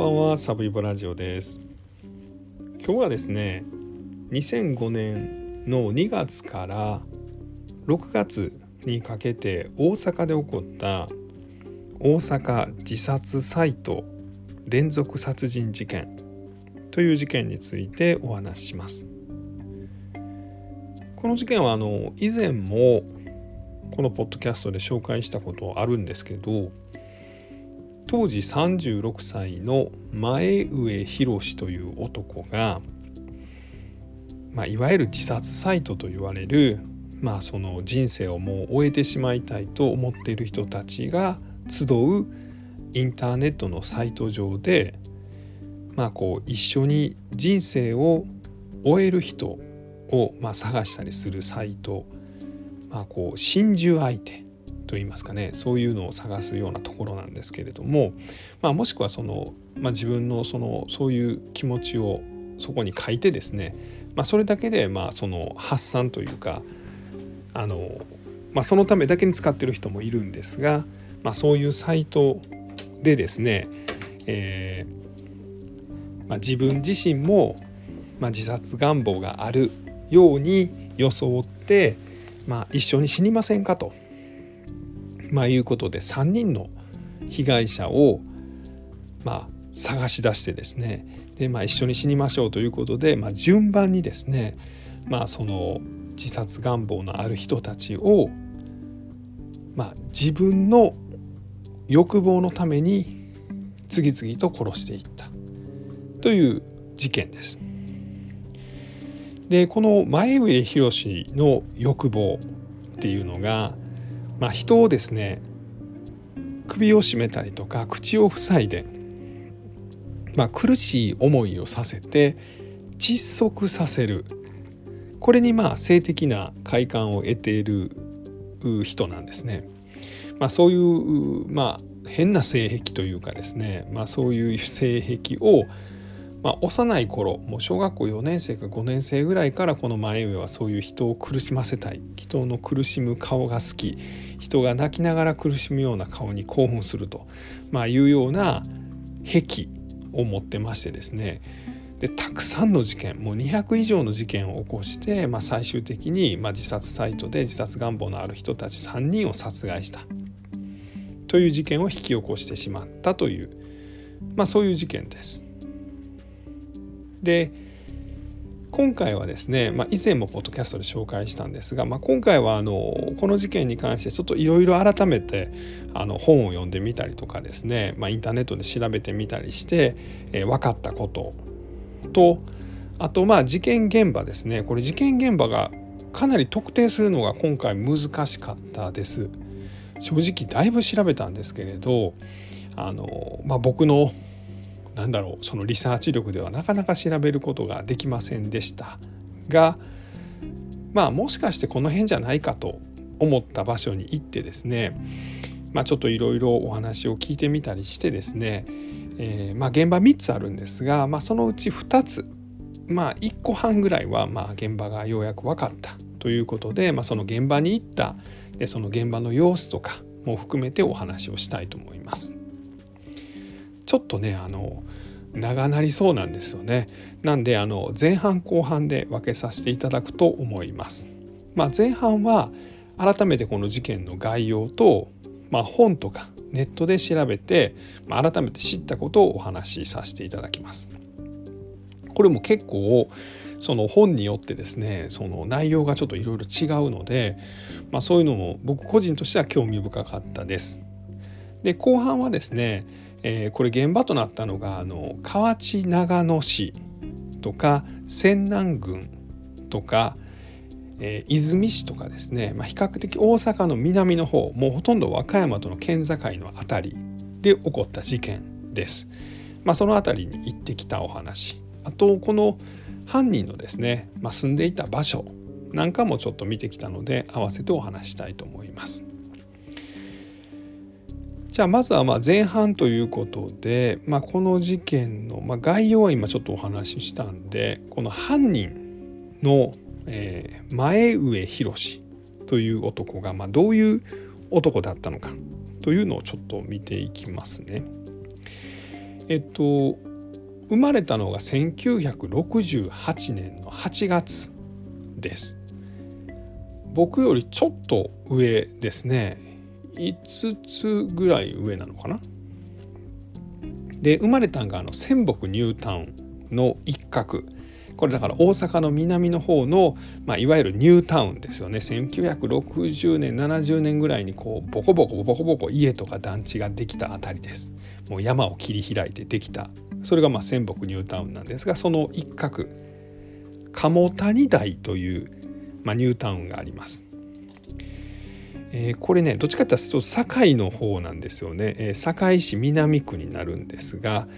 ばんはサブイボラジオです。今日はですね2005年の2月から6月にかけて大阪で起こった大阪自殺サイト連続殺人事件という事件についてお話しします。この事件はあの以前もこのポッドキャストで紹介したことあるんですけど当時36歳の前上博という男が、まあ、いわゆる自殺サイトと言われる、まあ、その人生をもう終えてしまいたいと思っている人たちが集うインターネットのサイト上で、まあ、こう一緒に人生を終える人を、ま、探したりするサイト、まあ、こう心中相手といいますかねそういうのを探すようなところなんですけれども、まあ、もしくはその、まあ、自分のそのそういう気持ちをそこに書いてですね、まあ、それだけでまあその発散というかあの、まあ、そのためだけに使ってる人もいるんですが、まあ、そういうサイトでですね、えーまあ、自分自身も、まあ、自殺願望があるように装って、まあ、一緒に死にませんかと。まあ、いうことで3人の被害者を、まあ、探し出してですねで、まあ、一緒に死にましょうということで、まあ、順番にですね、まあ、その自殺願望のある人たちを、まあ、自分の欲望のために次々と殺していったという事件です。でこの前上博の欲望っていうのがまあ、人をですね首を絞めたりとか口を塞いで、まあ、苦しい思いをさせて窒息させるこれにまあ性的な快感を得ている人なんですね。まあ、そういうまあ変な性癖というかですね、まあ、そういう性癖をまあ、幼い頃もう小学校4年生か5年生ぐらいからこの前上はそういう人を苦しませたい。人の苦しむ顔が好き。人が泣きながら苦しむような顔に興奮すると、まあ、いうような癖を持ってましてですね。でたくさんの事件もう200以上の事件を起こして、まあ、最終的に、まあ、自殺サイトで自殺願望のある人たち3人を殺害した。という事件を引き起こしてしまったという、まあ、そういう事件です。で今回はですね、まあ、以前もポッドキャストで紹介したんですが、まあ、今回はあのこの事件に関してちょっといろいろ改めてあの本を読んでみたりとかですね、まあ、インターネットで調べてみたりして、えー、分かったこととあとまあ事件現場ですねこれ事件現場がかなり特定するのが今回難しかったです。正直だいぶ調べたんですけれどあの、まあ、僕のなんだろうそのリサーチ力ではなかなか調べることができませんでしたがまあもしかしてこの辺じゃないかと思った場所に行ってですねまあ、ちょっといろいろお話を聞いてみたりしてですね、えー、まあ現場3つあるんですが、まあ、そのうち2つまあ1個半ぐらいはまあ現場がようやく分かったということで、まあ、その現場に行ったでその現場の様子とかも含めてお話をしたいと思います。ちょっとねあの長なりそうなんですよね。なんであの前半後半で分けさせていただくと思います。まあ、前半は改めてこの事件の概要と、まあ、本とかネットで調べて、まあ、改めて知ったことをお話しさせていただきます。これも結構その本によってですねその内容がちょっといろいろ違うので、まあ、そういうのも僕個人としては興味深かったです。で後半はですねえー、これ現場となったのがあの河内長野市とか泉南郡とか、えー、泉市とかですね、まあ、比較的大阪の南の方もうほとんど和歌山との県境の辺りで起こった事件です。まあ、その辺りに行ってきたお話あとこの犯人のですね、まあ、住んでいた場所なんかもちょっと見てきたので合わせてお話したいと思います。じゃあまずはま前半ということで、まあ、この事件の、ま概要は今ちょっとお話ししたんでこの犯人の、え、前上博という男が、まどういう男だったのかというのをちょっと見ていきますね。えっと生まれたのが1968年の8月です。僕よりちょっと上ですね5つぐらい上なのかな？で生まれたんがあの仙北ニュータウンの一角。これだから大阪の南の方の、まあ、いわゆるニュータウンですよね。1960年70年ぐらいにこうボコボコボコボコ家とか団地ができた辺りです。もう山を切り開いてできた。それがまあ仙北ニュータウンなんですがその一角。鴨谷台という、まあ、ニュータウンがあります。えー、これねどっちかっていうと堺の方なんですよね、えー、堺市南区になるんですが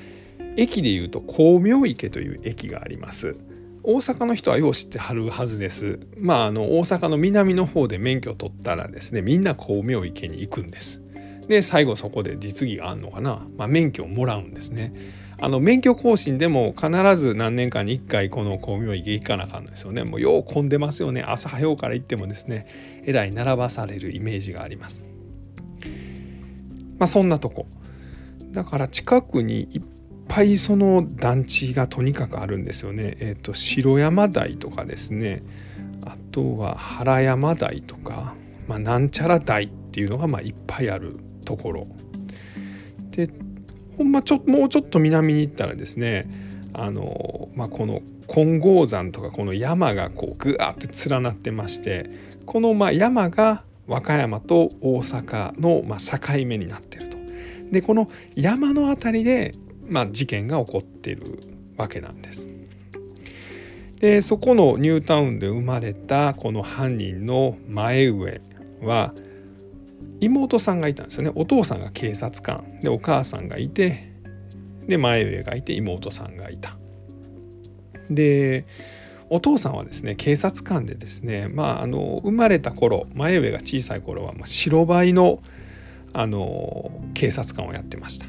駅でいうと光明池という駅があります。大阪の人はよう知ってはるはずです。まああの大阪の南の方で免許取ったらですねみんな光明池に行くんです。で最後そこで実技があるのかな、まあ、免許をもらうんですね。あの免許更新でも必ず何年間に1回この光明池行かなあかんのですよね。もうよう混んでますよね。朝早うから行ってもですね。えらい並ばされるイメージがあります。まあそんなとこ。だから近くにいっぱいその団地がとにかくあるんですよね。えっ、ー、と城山台とかですね。あとは原山台とか、まあ、なんちゃら台っていうのがまあいっぱいあるところ。でほんまちょもうちょっと南に行ったらですね。あの、まあ、この金剛山とかこの山がこうぐわって連なってまして。このま山が和歌山と大阪のま境目になってると。でこの山の辺りでま事件が起こっているわけなんです。でそこのニュータウンで生まれたこの犯人の前上は妹さんがいたんですよねお父さんが警察官でお母さんがいてで前上がいて妹さんがいたでお父さんはですね警察官でですねまああの生まれた頃前上が小さい頃は、まあ、白バイのあの警察官をやってました。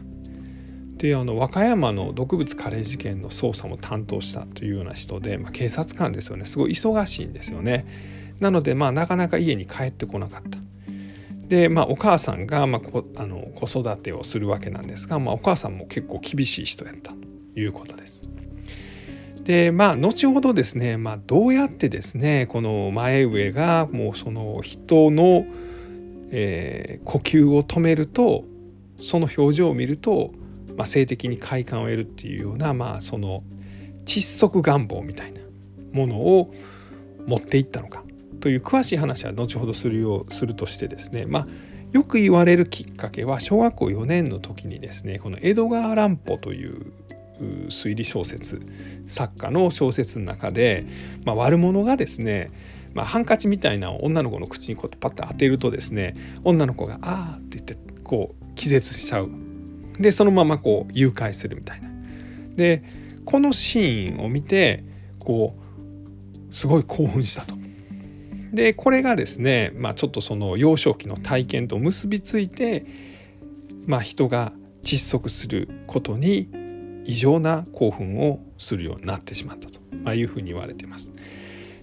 であの和歌山の毒物カレー事件の捜査も担当したというような人で、まあ、警察官ですよね。すごい忙しいんですよね。なのでまあなかなか家に帰ってこなかった。でまあお母さんが、まあ、こあの子育てをするわけなんですが、まあ、お母さんも結構厳しい人やったということです。でまあ後ほどですね、まあ、どうやってですねこの前上がもうその人の、えー、呼吸を止めるとその表情を見ると、まあ、性的に快感を得るっていうような、まあ、その窒息願望みたいなものを持っていったのかという詳しい話は後ほどするようするとしてですねまあよく言われるきっかけは小学校4年の時にですねこの江戸川乱歩という推理小説作家の小説の中で、まあ、悪者がですね、まあ、ハンカチみたいな女の子の口にこうパッと当てるとですね女の子が「ああ」って言ってこう気絶しちゃうでそのままこう誘拐するみたいな。でこのシーンを見てこうすごい興奮したと。でこれがですね、まあ、ちょっとその幼少期の体験と結びついて、まあ、人が窒息することに異常な興奮をするようになってしまったと、まあ、いうふうに言われています。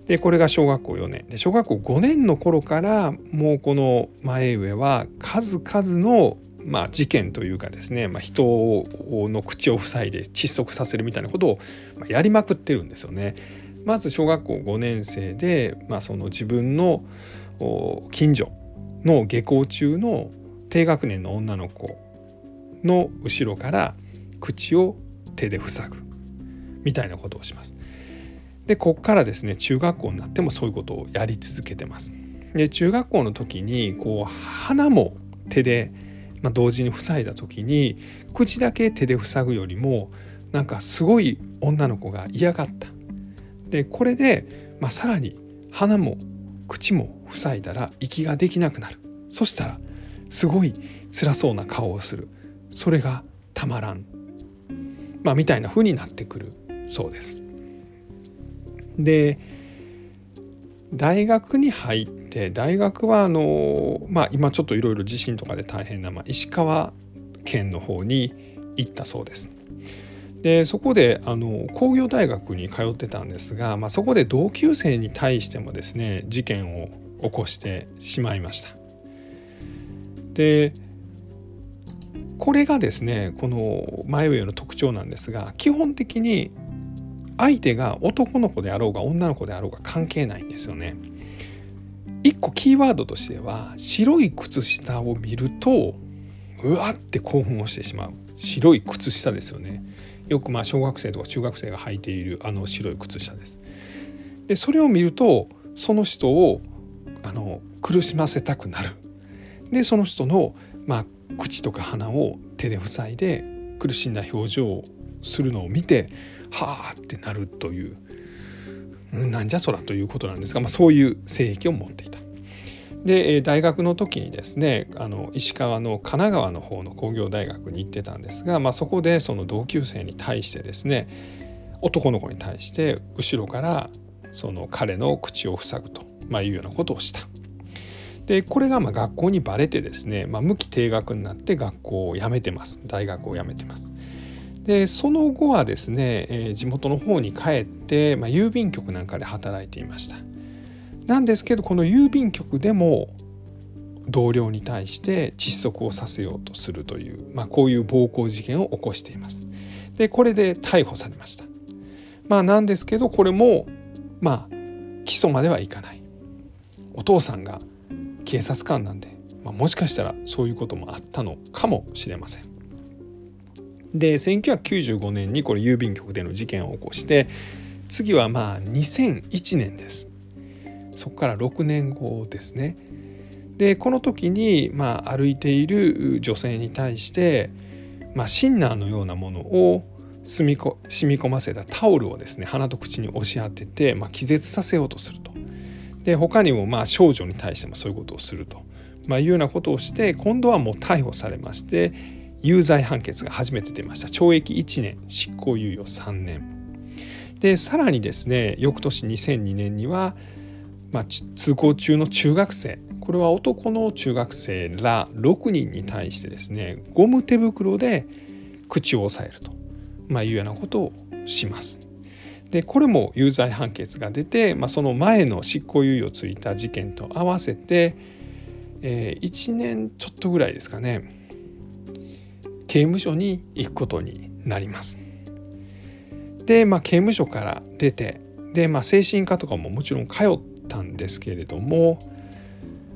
でこれが小学校4年で小学校5年の頃からもうこの前上は数々のまあ、事件というかですね、まあ、人の口を塞いで窒息させるみたいなことをやりまくってるんですよね。まず小学校5年生で、まあ、その自分の近所の下校中の低学年の女の子の後ろから口を手で塞ぐ。みたいなことをします。でこっからですね中学校になってもそういうことをやり続けてます。で中学校の時にこう鼻も手で、まあ、同時に塞いだ時に口だけ手で塞ぐよりもなんかすごい女の子が嫌がった。でこれで、まあ、さらに鼻も口も塞いだら息ができなくなる。そしたらすごい辛そうな顔をする。それがたまらん、まあ、みたいな風になってくるそうです。で大学に入って大学はあの、まあ、今ちょっといろいろ地震とかで大変な、まあ、石川県の方に行ったそうです。でそこであの工業大学に通ってたんですが、まあ、そこで同級生に対してもですね事件を起こしてしまいました。でこれがですねこの前上の特徴なんですが基本的に相手が男の子であろうが女の子であろうが関係ないんですよね。一個キーワードとしては白い靴下を見るとうわって興奮をしてしまう。白い靴下ですよね。よくまあ小学生とか中学生が履いているあの白い靴下です。でそれを見るとその人をあの苦しませたくなる。でその人の、まあ、口とか鼻を手で塞いで苦しんだ表情をするのを見てはあってなるというなんじゃそらということなんですが、まあ、そういう性癖を持っていた。で大学の時にですねあの石川の神奈川の方の工業大学に行ってたんですが、まあ、そこでその同級生に対してですね男の子に対して後ろからその彼の口を塞ぐと、まあ、いうようなことをした。でこれがま学校にバレてですね、まあ、無期定額になって学校を辞めてます大学を辞めてます。でその後はですね、えー、地元の方に帰って、まあ、郵便局なんかで働いていました。なんですけどこの郵便局でも同僚に対して窒息をさせようとするという、まあ、こういう暴行事件を起こしています。でこれで逮捕されました。まあなんですけどこれもまあ起訴まではいかない。お父さんが警察官なんで、まあ、もしかしたらそういうこともあったのかもしれません。で1995年にこれ郵便局での事件を起こして次はまあ2001年です。そこから6年後ですね。でこの時に、まあ、歩いている女性に対して、まあ、シンナーのようなものを染みこ染み込ませたタオルをですね鼻と口に押し当てて、まあ、気絶させようとすると。で他にもまあ少女に対してもそういうことをすると、まあ、いうようなことをして今度はもう逮捕されまして有罪判決が初めて出ました。懲役1年執行猶予3年。でさらにですね翌年2002年には、まあ、通行中の中学生。これは男の中学生ら6人に対してですねゴム手袋で口を押さえると、まあ、いうようなことをします。でこれも有罪判決が出て、まあ、その前の執行猶予ついた事件と合わせて、えー、1年ちょっとぐらいですかね刑務所に行くことになります。で、まあ、刑務所から出てで、まあ、精神科とかももちろん通ったんですけれども、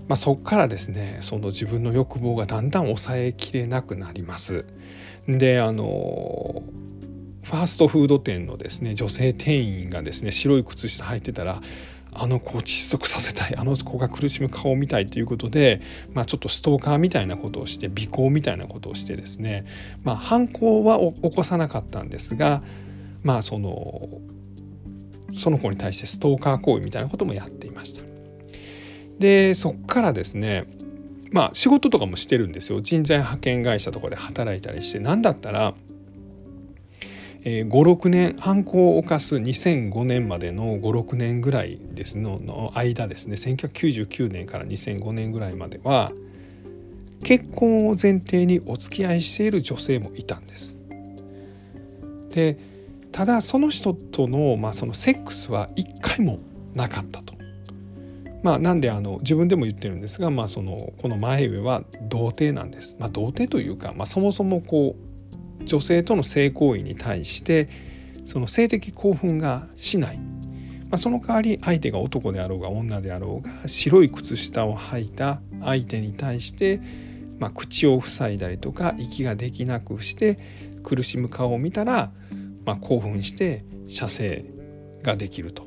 まあ、そこからですねその自分の欲望がだんだん抑えきれなくなります。であのファーストフード店のですね女性店員がですね白い靴下履いてたらあの子を窒息させたいあの子が苦しむ顔を見たいということで、まあ、ちょっとストーカーみたいなことをして尾行みたいなことをしてですね、まあ、犯行は起こさなかったんですがまあそのその子に対してストーカー行為みたいなこともやっていました。でそっからですねまあ仕事とかもしてるんですよ人材派遣会社とかで働いたりして何だったら56年犯行を犯す2005年までの56年ぐらいですのの間ですね1999年から2005年ぐらいまでは結婚を前提にお付き合いしている女性もいたんです。でただその人との,、まあそのセックスは一回もなかったと。まあ、なんであの自分でも言ってるんですが、まあ、そのこの前上は童貞なんです。まあ、童貞というか、まあ、そもそもこう女性との性行為に対してその性的興奮がしない、まあ、その代わり相手が男であろうが女であろうが白い靴下を履いた相手に対して、まあ、口を塞いだりとか息ができなくして苦しむ顔を見たら、まあ、興奮して射精ができると、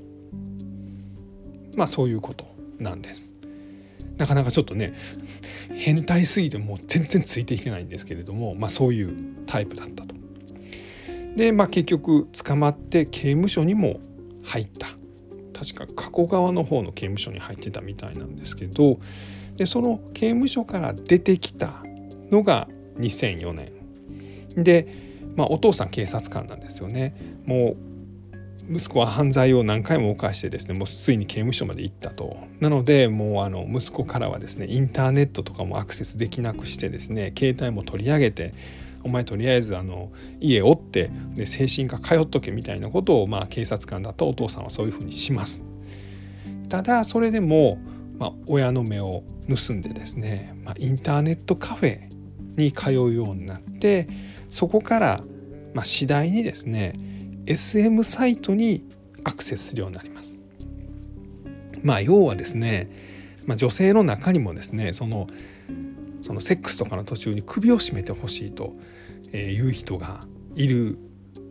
まあ、そういうことなんです。なかなかちょっとね変態すぎてもう全然ついていけないんですけれども、まあ、そういうタイプだったと。で、まあ、結局捕まって刑務所にも入った。確か加古川の方の刑務所に入ってたみたいなんですけどでその刑務所から出てきたのが2004年。で、まあ、お父さん警察官なんですよね。もう息子は犯罪を何回も犯してですねもうついに刑務所まで行ったとなのでもうあの息子からはですねインターネットとかもアクセスできなくしてですね携帯も取り上げてお前とりあえずあの家を追ってで精神科通っとけみたいなことをまあ警察官だとお父さんはそういうふうにします。ただそれでも、まあ、親の目を盗んでですね、まあ、インターネットカフェに通うようになってそこから、まあ、次第にですね SM サイトにアクセスするようになります。まあ要はですね、まあ、女性の中にもですねそのそのセックスとかの途中に首を絞めてほしいという人がいる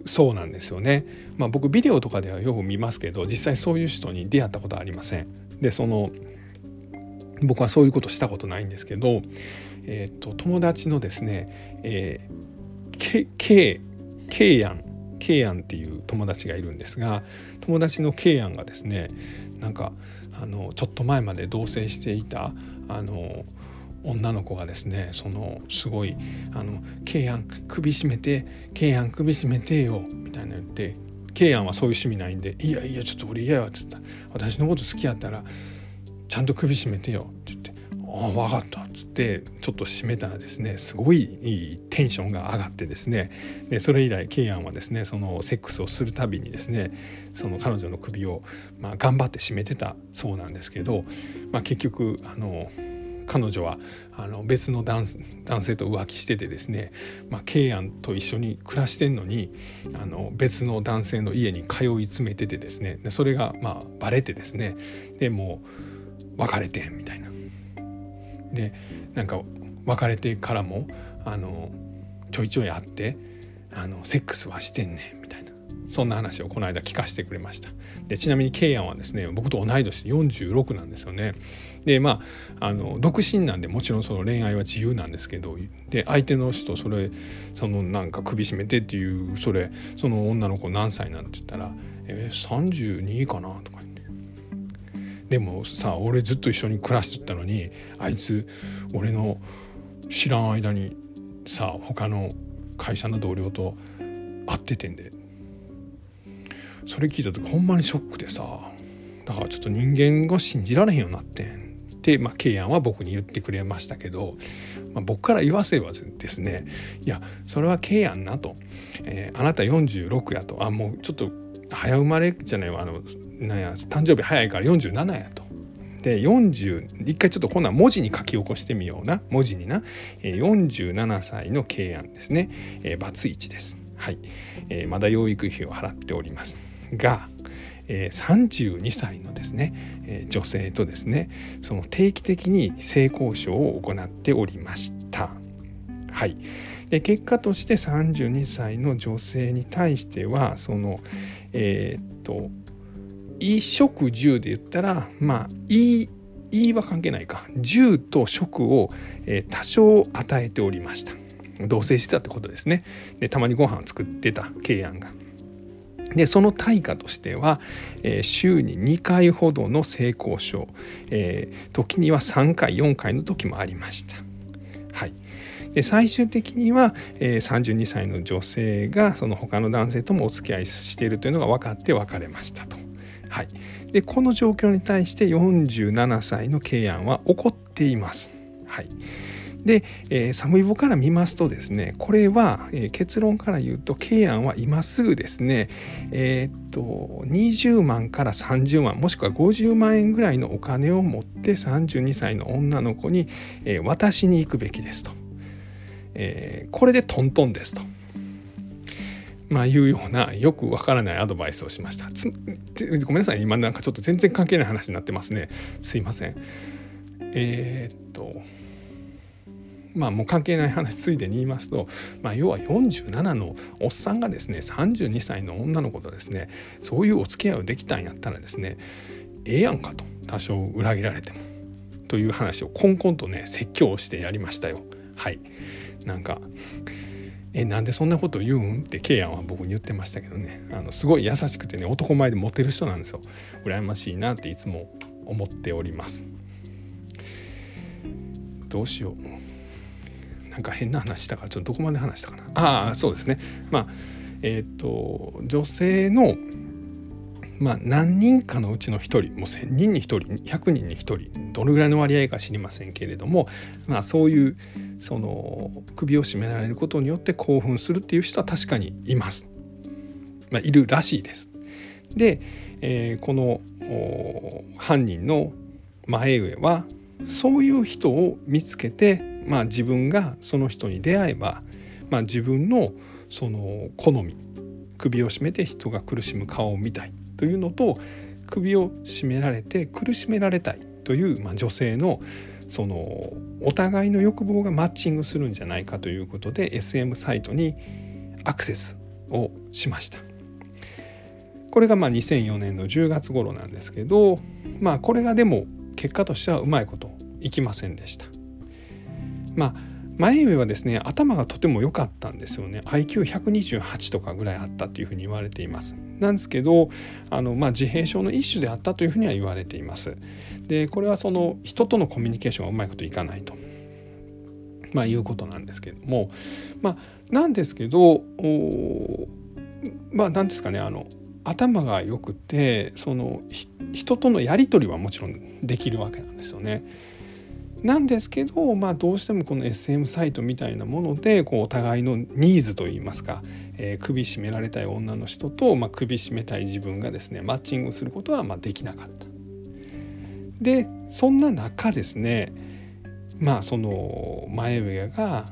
そうなんですよね。まあ、僕ビデオとかではよく見ますけど実際そういう人に出会ったことはありません。でその僕はそういうことしたことないんですけど、えーと、友達のですね、えー、K, K ヤン K ヤンっていう友達がいるんですが友達の K ヤンがですねなんかあのちょっと前まで同棲していたあの女の子がですねそのすごい「あのケイヤン首絞めてケイヤン首絞めてよ」みたいな言ってケイヤンはそういう趣味ないんで「いやいやちょっと俺嫌や」っつった「私のこと好きやったらちゃんと首絞めてよ」って言って「ああ分かった」っつってちょっと締めたらですねすごいいいテンションが上がってですねでそれ以来ケイヤンはですねそのセックスをするたびにですねその彼女の首を、まあ、頑張って締めてたそうなんですけど、まあ、結局あの彼女はあの別の男性と浮気しててですね、まあ、ケイアンと一緒に暮らしてんのにあの別の男性の家に通い詰めててですねでそれがまあバレてですねでもう別れてみたいな。でなんか別れてからもあのちょいちょい会ってあのセックスはしてんねんみたいなそんな話をこの間聞かせてくれましたでちなみにケイアンはですね僕と同い年46なんですよねでまああの独身なんでもちろんその恋愛は自由なんですけどで相手の人それそのなんか首絞めてっていうそれその女の子何歳なんて言ったら「え32かな?」とか言って。でもさ俺ずっと一緒に暮らしてたのにあいつ俺の知らん間にさ他の会社の同僚と会っててんで。それ聞いた時ほんまにショックでさだからちょっと人間が信じられへんようになってん。って、まあ、ケイアンは僕に言ってくれましたけど、まあ、僕から言わせばですねいやそれはケイアンなと、えー、あなた46やと。あもうちょっと早生まれじゃないわ。あのなんや誕生日早いから47やと。で40一回ちょっと今度は文字に書き起こしてみような文字にな、47歳の慶安ですね、えー、バツイチです。はい、えー、まだ養育費を払っております。が、えー、32歳のですね、えー、女性とですねその定期的に性交渉を行っておりました。はい、で結果として32歳の女性に対してはそのえー、っと衣食住で言ったらまあいいいいは関係ないか。住と食を、えー、多少与えておりました。同棲してたってことですね。でたまにご飯を作ってた慶安が。でその対価としては、えー、週に2回ほどの性交渉、えー、時には3回4回の時もありました。はい、で最終的には、えー、32歳の女性がその他の男性ともお付き合いしているというのが分かって別れましたと。はい、でこの状況に対して47歳の慶安は怒っています。はい、で、えー、サムイボから見ますとですねこれは、えー、結論から言うと慶安は今すぐですねえー、っと20万から30万もしくは50万円ぐらいのお金を持って32歳の女の子に、えー、渡しに行くべきですと、え、これでトントンですと。まあ、いうようなよくわからないアドバイスをしました。ごめんなさい今なんかちょっと全然関係ない話になってますね。すいません。えー、っとまあもう関係ない話ついでに言いますと、まあ、要は47のおっさんがですね32歳の女の子とですねそういうお付き合いをできたんやったらですねええやんかと多少裏切られてもという話をコンコンとね説教してやりましたよはいなんかえなんでそんなこと言うん？ってケイアンは僕に言ってましたけどね。あのすごい優しくてね男前でモテる人なんですよ。羨ましいなっていつも思っております。どうしよう。なんか変な話したからちょっとどこまで話したかな。ああそうですね。まあえっ、と女性のまあ何人かのうちの1人もう1,000人に1人100人に1人どのぐらいの割合か知りませんけれどもまあそういうその首を絞められることによって興奮するっていう人は確かにいます。まあ、いるらしいです。で、えー、この犯人の前上はそういう人を見つけてまあ、自分がその人に出会えば、まあ、自分のその好み首を絞めて人が苦しむ顔を見たいというのと首を絞められて苦しめられたいという、まあ、女性のそのお互いの欲望がマッチングするんじゃないかということで SM サイトにアクセスをしました。これがまあ2004年の10月頃なんですけどまあこれがでも結果としてはうまいこといきませんでした。まあ前上はですね頭がとても良かったんですよね。IQ128 とかぐらいあったというふうに言われています。なんですけどあの、まあ、自閉症の一種であったというふうには言われています。でこれはその人とのコミュニケーションがうまいこといかないと。まあいうことなんですけども。まあなんですけどまあ何ですかねあの頭が良くてその人とのやり取りはもちろんできるわけなんですよね。なんですけど、まあ、どうしてもこの SM サイトみたいなものでこうお互いのニーズといいますか、えー、首絞められたい女の人と、まあ、首絞めたい自分がですねマッチングすることはまあできなかった。でそんな中ですねまあその前上が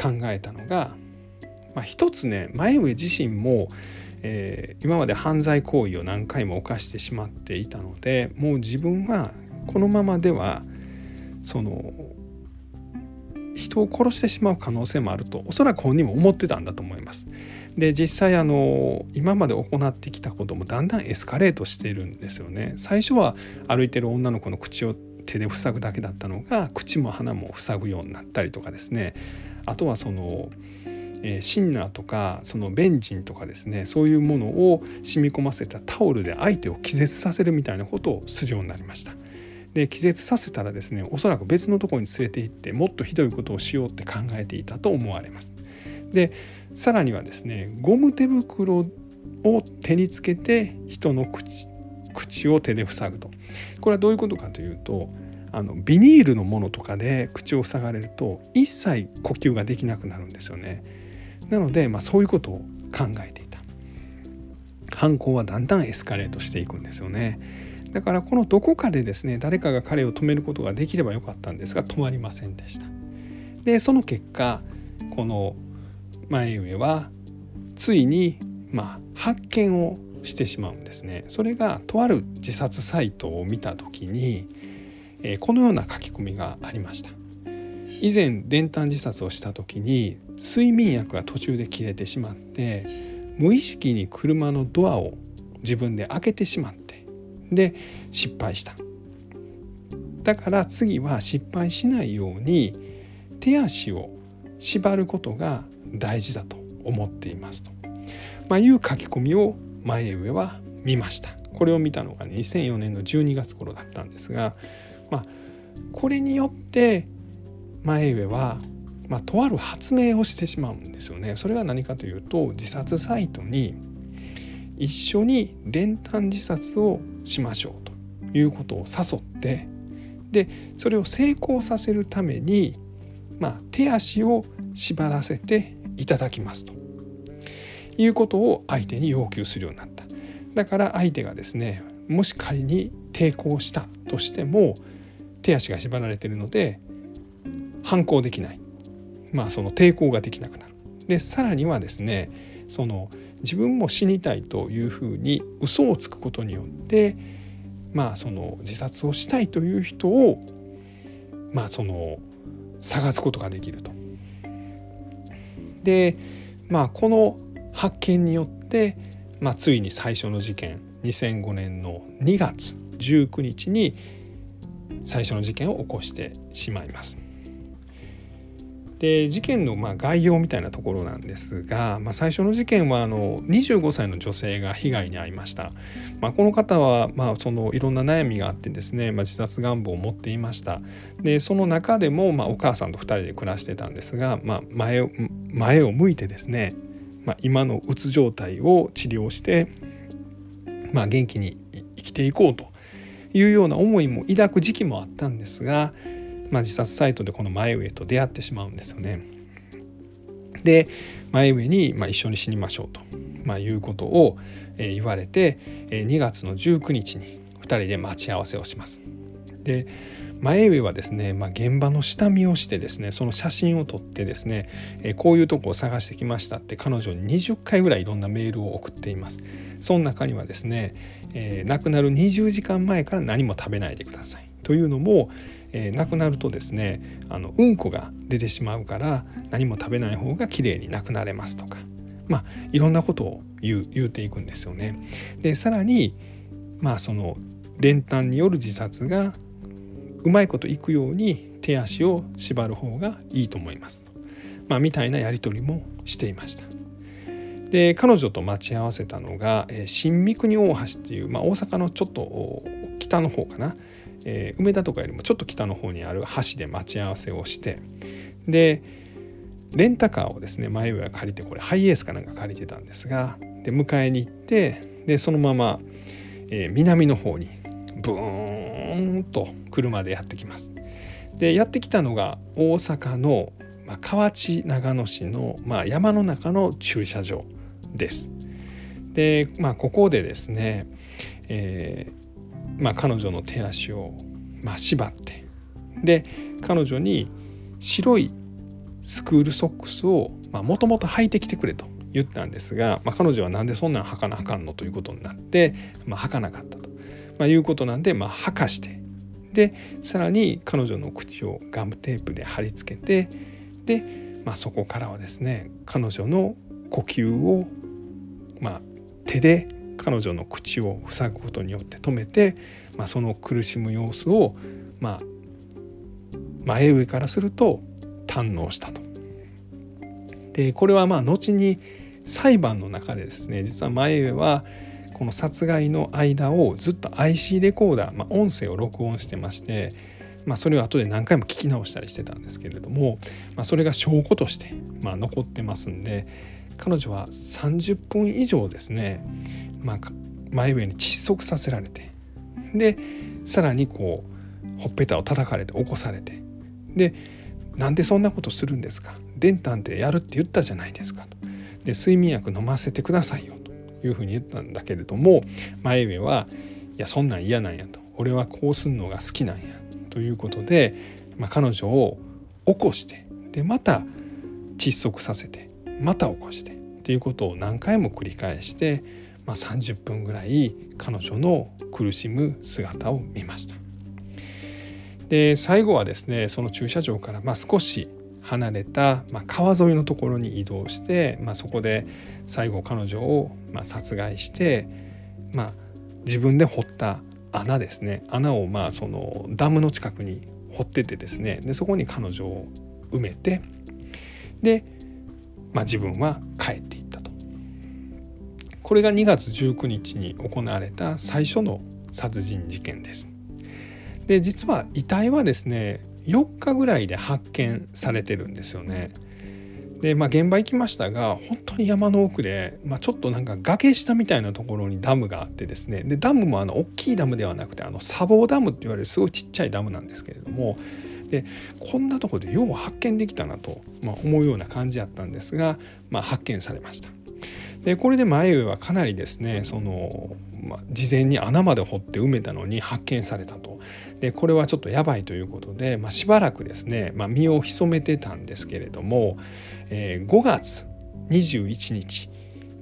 考えたのが、まあ、一つね前上自身もえー、今まで犯罪行為を何回も犯してしまっていたのでもう自分はこのままではその人を殺してしまう可能性もあるとおそらく本人も思ってたんだと思います。で実際あの今まで行ってきたこともだんだんエスカレートしているんですよね。最初は歩いてる女の子の口を手で塞ぐだけだったのが口も鼻も塞ぐようになったりとかですねあとはそのえー、シンナーとかそのベンジンとかですねそういうものを染み込ませたタオルで相手を気絶させるみたいなことをするようになりました。で気絶させたらですねおそらく別のところに連れて行ってもっとひどいことをしようって考えていたと思われます。でさらにはですねゴム手袋を手につけて人の口口を手で塞ぐとこれはどういうことかというとあのビニールのものとかで口を塞がれると一切呼吸ができなくなるんですよね。なので、まあ、そういうことを考えていた犯行はだんだんエスカレートしていくんですよねだからこのどこかでですね誰かが彼を止めることができればよかったんですが止まりませんでした。でその結果この前上はついにまあ発見をしてしまうんですね。それがとある自殺サイトを見た時に、えー、このような書き込みがありました。以前練炭自殺をした時に睡眠薬が途中で切れてしまって無意識に車のドアを自分で開けてしまってで失敗した。だから次は失敗しないように手足を縛ることが大事だと思っていますと、まあ、いう書き込みを前上は見ました。これを見たのが2004年の12月頃だったんですが、まあ、これによって前上は、まあ、とある発明をしてしまうんですよね。それは何かというと自殺サイトに一緒に練炭自殺をしましょうということを誘ってでそれを成功させるために、まあ、手足を縛らせていただきますということを相手に要求するようになった。だから相手がですねもし仮に抵抗したとしても手足が縛られてるので反抗できない、まあ、その抵抗ができなくなる。でさらにはですねその自分も死にたいというふうに嘘をつくことによってまあその自殺をしたいという人をまあその探すことができると。でまあこの発見によって、まあ、ついに最初の事件2005年の2月19日に最初の事件を起こしてしまいます。で事件のま概要みたいなところなんですが、まあ、最初の事件はあの25歳の女性が被害に遭いました、まあ、この方はまあそのいろんな悩みがあってですね、まあ、自殺願望を持っていました。でその中でもまお母さんと2人で暮らしてたんですが、まあ、前を前を向いてですね、ま、今のうつ状態を治療して、ま、元気に生きていこうというような思いも抱く時期もあったんですがまあ、自殺サイトでこの前上と出会ってしまうんですよね。で前上に、まあ、一緒に死にましょうと、まあ、いうことを、言われて、えー、2月の19日に2人で待ち合わせをします。で前上はですね、まあ、現場の下見をしてですねその写真を撮ってですね、こういうとこを探してきましたって彼女に20回ぐらいいろんなメールを送っていますその中にはですね、えー、亡くなる20時間前から何も食べないでくださいというのも、えー、亡くなるとですねあのうんこが出てしまうから何も食べない方が綺麗になくなれますとかまあいろんなことを言う言うていくんですよね。でさらにまあその練炭による自殺がうまいこといくように手足を縛る方がいいと思います。まあ、みたいなやり取りもしていました。で彼女と待ち合わせたのが、えー、新三国大橋っていう、まあ、大阪のちょっと北の方かな、えー、梅田とかよりもちょっと北の方にある橋で待ち合わせをしてでレンタカーをですね前上は借りてこれハイエースかなんか借りてたんですがで迎えに行ってでそのまま、えー、南の方にブーンと車でやってきます。でやってきたのが大阪の、まあ、河内長野市の、まあ、山の中の駐車場です。で、まあ、ここでですね、えーまあ、彼女の手足を、まあ、縛ってで彼女に白いスクールソックスをもともと履いてきてくれと言ったんですが、まあ、彼女は何でそんなん履かなあかんのということになって、まあ、履かなかったと、まあ、いうことなんで、まあ、履かしてでさらに彼女の口をガムテープで貼り付けてで、まあ、そこからはですね彼女の呼吸を、まあ、手で彼女の口を塞ぐことによって止めて、まあ、その苦しむ様子を、まあ、前上からすると堪能したと。でこれはまあ後に裁判の中でですね実は前上はこの殺害の間をずっと IC レコーダー、まあ、音声を録音してまして、まあ、それを後で何回も聞き直したりしてたんですけれども、まあ、それが証拠としてまあ残ってますんで彼女は30分以上ですね、まあ、前上に窒息させられてでさらにこうほっぺたを叩かれて起こされてでなんでそんなことするんですか？練炭でやるって言ったじゃないですかと。で睡眠薬飲ませてくださいよというふうに言ったんだけれども前上はいやそんなん嫌なんやと。俺はこうすんのが好きなんやということで、まあ、彼女を起こしてでまた窒息させてまた起こしてっていうことを何回も繰り返して、まあ、30分ぐらい彼女の苦しむ姿を見ました。で最後はですねその駐車場からま少し離れた、ま川沿いのところに移動して、まあ、そこで最後彼女をま殺害して、まあ、自分で掘った穴ですね穴をまあそのダムの近くに掘っててですねでそこに彼女を埋めてで、まあ、自分は帰っていったと。これが2月19日に行われた最初の殺人事件です。で実は遺体はですね4日ぐらいで発見されてるんですよね。でまあ現場行きましたが本当に山の奥で、まあ、ちょっとなんか崖下みたいなところにダムがあってですねでダムもあの大きいダムではなくてあの砂防ダムって言われるすごいちっちゃいダムなんですけれどもでこんなとこでよう発見できたなと、まあ、思うような感じやったんですが、まあ、発見されました。でこれで前上はかなりですねその、まあ、事前に穴まで掘って埋めたのに発見されたとでこれはちょっとやばいということで、まあ、しばらくですね、まあ、身を潜めてたんですけれども、えー、5月21日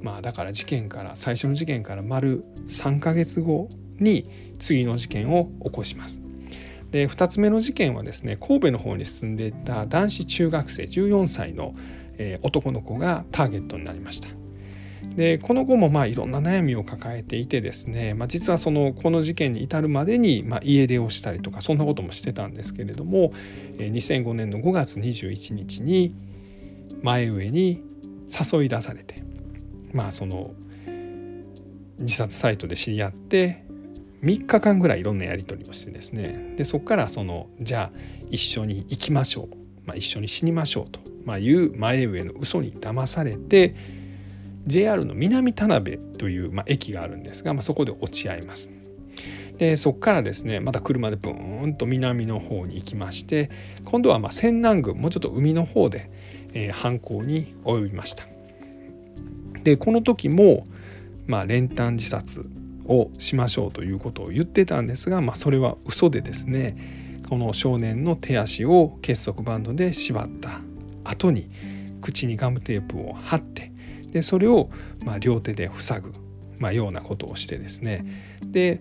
まあだから事件から最初の事件から丸3ヶ月後に次の事件を起こします。で2つ目の事件はですね神戸の方に住んでいた男子中学生14歳の、男の子がターゲットになりました。でこの後もまあいろんな悩みを抱えていてですね、まあ、実はそのこの事件に至るまでにま家出をしたりとかそんなこともしてたんですけれども2005年の5月21日に前上に誘い出されてまあその自殺サイトで知り合って3日間ぐらいいろんなやり取りをしてですねでそこからそのじゃあ一緒に行きましょう、まあ、一緒に死にましょうと、ま、いう前上の嘘に騙されて JR の南田辺という、まあ、駅があるんですが、まあ、そこで落ち合います。でそこからですねまた車でブーンと南の方に行きまして今度はま仙南郡もうちょっと海の方で、えー、犯行に及びました。でこの時も、まあ、練炭自殺をしましょうということを言ってたんですが、まあ、それは嘘でですねこの少年の手足を結束バンドで縛った後に口にガムテープを貼ってでそれをまあ両手で塞ぐ、まあ、ようなことをしてですねで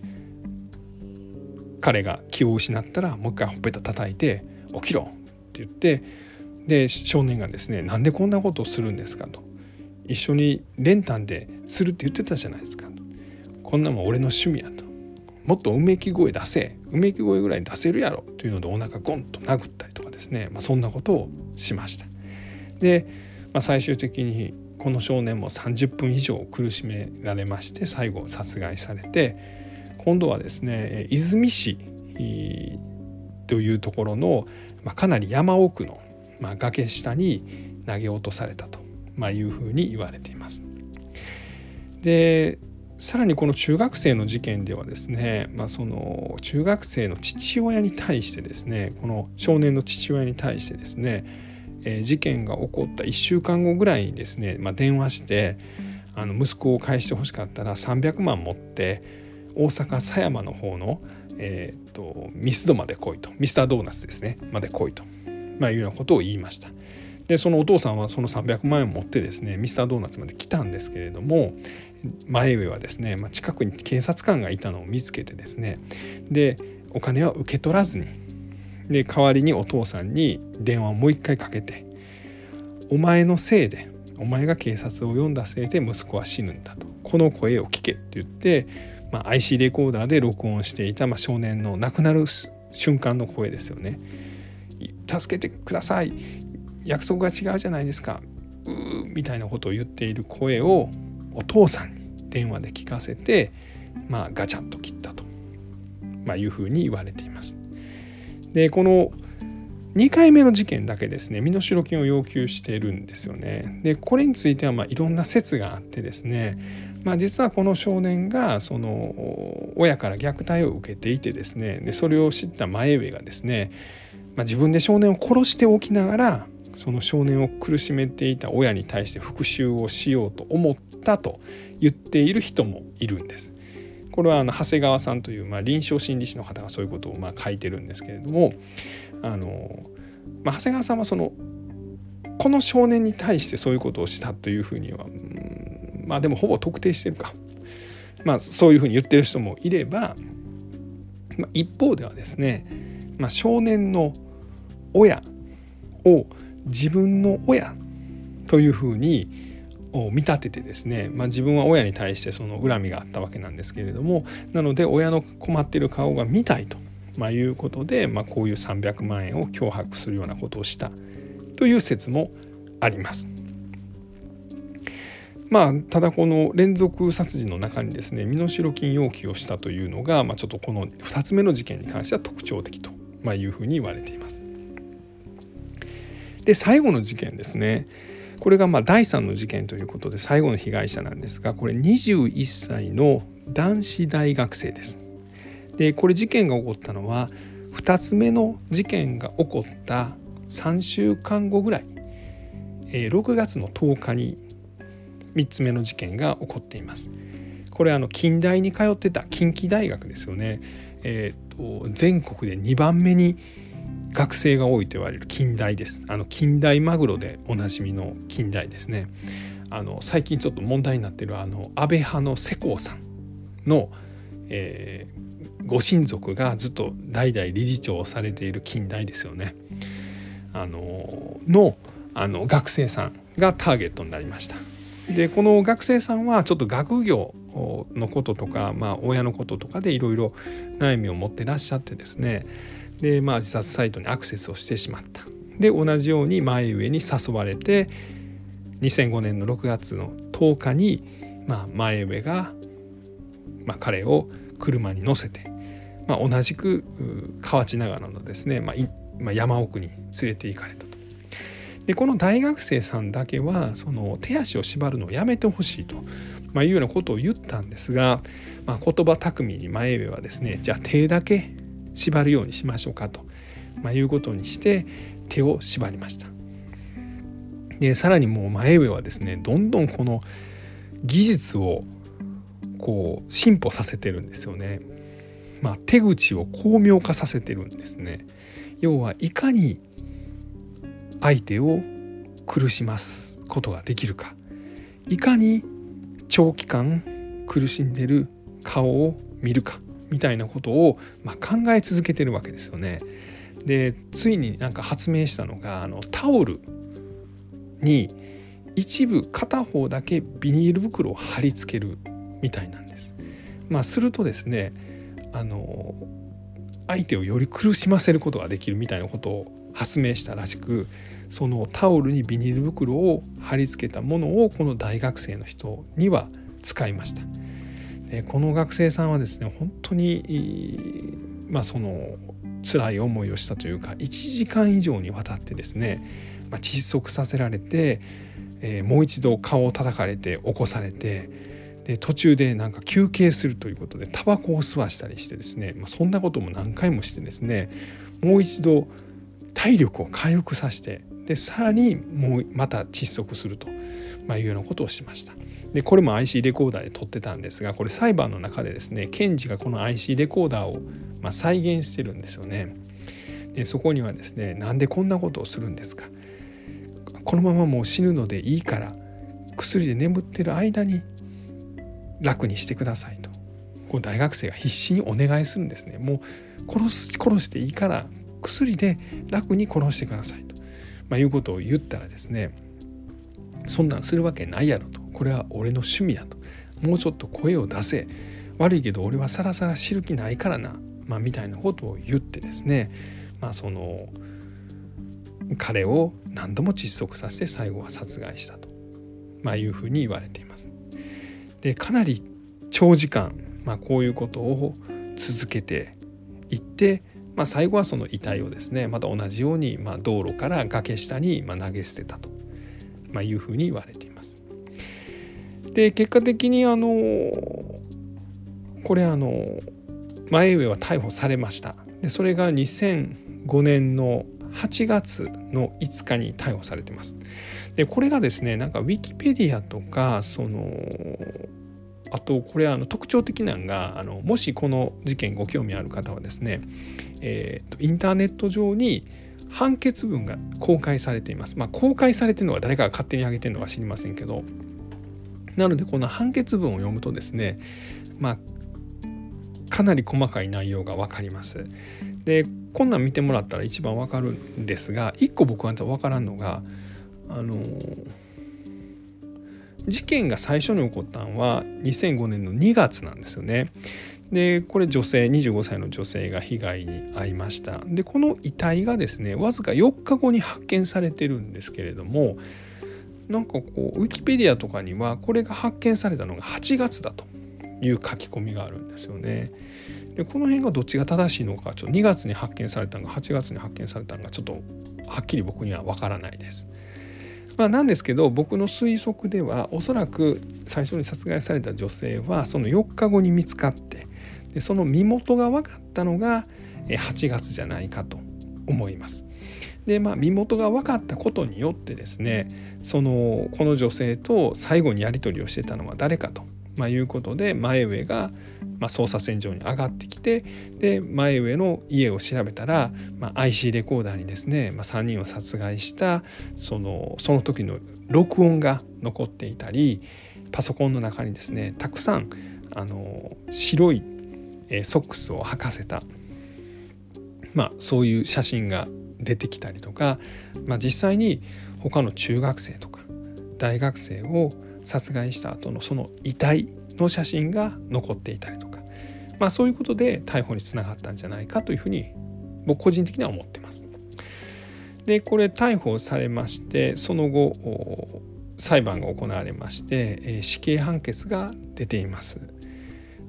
彼が気を失ったらもう一回ほっぺた叩いて「起きろ!」って言ってで少年がですね「なんでこんなことをするんですか?」と「一緒に練炭でするって言ってたじゃないですか」「こんなもん俺の趣味や」と「もっとうめき声出せうめき声ぐらい出せるやろ」というのでお腹ゴンと殴ったりとかですね、まあ、そんなことをしました。で、まあ、最終的にこの少年も30分以上苦しめられまして最後殺害されて今度はですね出水市というところの、まあ、かなり山奥の、まあ、崖下に投げ落とされたと、まあ、いうふうに言われています。でさらにこの中学生の事件ではですね、まあ、その中学生の父親に対してですねこの少年の父親に対してですね、えー、事件が起こった1週間後ぐらいにですね、まあ、電話してあの息子を返してほしかったら300万持って大阪狭山の方の、えーと、ミスドまで来いとミスタードーナツですねまで来いと、まあ、いうようなことを言いました。でそのお父さんはその300万円を持ってですねミスタードーナツまで来たんですけれども前上はですね、まあ、近くに警察官がいたのを見つけてですねでお金は受け取らずにで代わりにお父さんに電話をもう一回かけて「お前のせいでお前が警察を呼んだせいで息子は死ぬんだ」と「この声を聞け」って言ってまあ、IC レコーダーで録音していた、まあ、少年の亡くなる瞬間の声ですよね。助けてください。約束が違うじゃないですか。うーみたいなことを言っている声をお父さんに電話で聞かせて、まあ、ガチャッと切ったと、まあ、いうふうに言われています。でこの2回目の事件だけですね身代金を要求しているんですよね。でこれについてはまいろんな説があってですねまあ、実はこの少年がその親から虐待を受けていてですねでそれを知った前上がですね、まあ、自分で少年を殺しておきながらその少年を苦しめていた親に対して復讐をしようと思ったと言っている人もいるんです。これはあの長谷川さんというまあ臨床心理士の方がそういうことをまあ書いてるんですけれどもあの、まあ、長谷川さんはそのこの少年に対してそういうことをしたというふうには、うんまあでもほぼ特定してるか。まあそういうふうに言ってる人もいれば、まあ、一方ではですね、まあ、少年の親を自分の親というふうにを見立ててですね、まあ、自分は親に対してその恨みがあったわけなんですけれどもなので親の困ってる顔が見たいと、まあ、いうことで、まあ、こういう300万円を脅迫するようなことをしたという説もあります。まあ、ただこの連続殺人の中にですね身代金要求をしたというのが、まあ、ちょっとこの2つ目の事件に関しては特徴的と、まあ、いうふうに言われています。で最後の事件ですねこれがま第3の事件ということで最後の被害者なんですがこれ21歳の男子大学生です。でこれ事件が起こったのは2つ目の事件が起こった3週間後ぐらい6月の10日に3つ目の事件が起こっています。これあの近代に通ってた近畿大学ですよね。えーと、全国で2番目に学生が多いと言われる近代です。あの近代マグロでおなじみの近代ですね。あの最近ちょっと問題になっているあの安倍派の世耕さんの、えー、ご親族がずっと代々理事長をされている近代ですよね。あののあの学生さんがターゲットになりました。でこの学生さんはちょっと学業のこととか、まあ、親のこととかでいろいろ悩みを持ってらっしゃってですねで、まあ、自殺サイトにアクセスをしてしまった。で同じように前上に誘われて2005年の6月の10日に、まあ、前上が、まあ、彼を車に乗せて、まあ、同じく河内長野のですね、まあまあ、山奥に連れて行かれたと。でこの大学生さんだけはその手足を縛るのをやめてほしいと、まあ、いうようなことを言ったんですが、まあ、言葉巧みに前上はですねじゃあ手だけ縛るようにしましょうかと、まあ、いうことにして手を縛りました。でさらにもう前上はですねどんどんこの技術をこう進歩させてるんですよね。まあ、手口を巧妙化させてるんですね。要はいかに相手を苦しますことができるかいかに長期間苦しんでる顔を見るかみたいなことを、まあ、考え続けてるわけですよね。でついになんか発明したのがあのタオルに一部片方だけビニール袋を貼り付けるみたいなんです。まあ、するとですねあの相手をより苦しませることができるみたいなことを発明したらしくそのタオルにビニール袋を貼り付けたものをこの大学生の人には使いました。でこの学生さんはですね本当にまあその辛い思いをしたというか1時間以上にわたってですね、まあ、窒息させられて、えー、もう一度顔を叩かれて起こされてで途中でなんか休憩するということでタバコを吸わしたりしてですね、まあ、そんなことも何回もしてですねもう一度体力を回復させてでさらにもうまた窒息すると、まあ、いうようなことをしました。でこれも IC レコーダーで撮ってたんですがこれ裁判の中でですね検事がこの IC レコーダーを、まあ、再現してるんですよね。でそこにはですねなんでこんなことをするんですかこのままもう死ぬのでいいから薬で眠ってる間に楽にしてくださいとこう大学生が必死にお願いするんですねもう殺す殺していいから薬で楽に殺してくださいと、まあ、いうことを言ったらですねそんなんするわけないやろと。これは俺の趣味やと。もうちょっと声を出せ。悪いけど俺はさらさら知る気ないからな、まあ、みたいなことを言ってですね。まあその彼を何度も窒息させて最後は殺害したと、まあ、いうふうに言われています。でかなり長時間、まあ、こういうことを続けていって、まあ、最後はその遺体をですねまた同じように、ま、道路から崖下にま投げ捨てたと、まいうふうに言われています。で結果的にあのこれあの前上は逮捕されましたでそれが2005年の8月の5日に逮捕されてますでこれがですねなんかウィキペディアとかそのあとこれあの特徴的なのがあのもしこの事件ご興味ある方はですね、えーと、インターネット上に判決文が公開されています。まあ、公開されてるのは誰かが勝手に上げてるのか知りませんけどなのでこの判決文を読むとですねまあかなり細かい内容が分かります。でこんなん見てもらったら一番分かるんですが一個僕は分からんのがあの事件が最初に起こったのは2005年の2月なんですよね。でこれ女性25歳の女性が被害に遭いましたでこの遺体がですねわずか4日後に発見されてるんですけれどもなんかこうウィキペディアとかにはこれが発見されたのが8月だという書き込みがあるんですよね。でこの辺がどっちが正しいのかちょっと2月に発見されたのか8月に発見されたのかちょっとはっきり僕には分からないです。まあ、なんですけど僕の推測ではおそらく最初に殺害された女性はその4日後に見つかってでその身元が分かったのが8月じゃないかと思います。でまあ身元が分かったことによってですねそのこの女性と最後にやり取りをしてたのは誰かと、まあ、いうことで前上が、まあ、捜査線上に上がってきてで前上の家を調べたら、まあ、IC レコーダーにですね、まあ、3人を殺害したそのその時の録音が残っていたりパソコンの中にですねたくさんあの白いソックスを履かせた、まあ、そういう写真が出てきたりとか、まあ、実際に他の中学生とか大学生を殺害した後のその遺体の写真が残っていたりとか、まあ、そういうことで逮捕につながったんじゃないかというふうに僕個人的には思ってます。でこれ逮捕されましてその後裁判が行われまして死刑判決が出ています。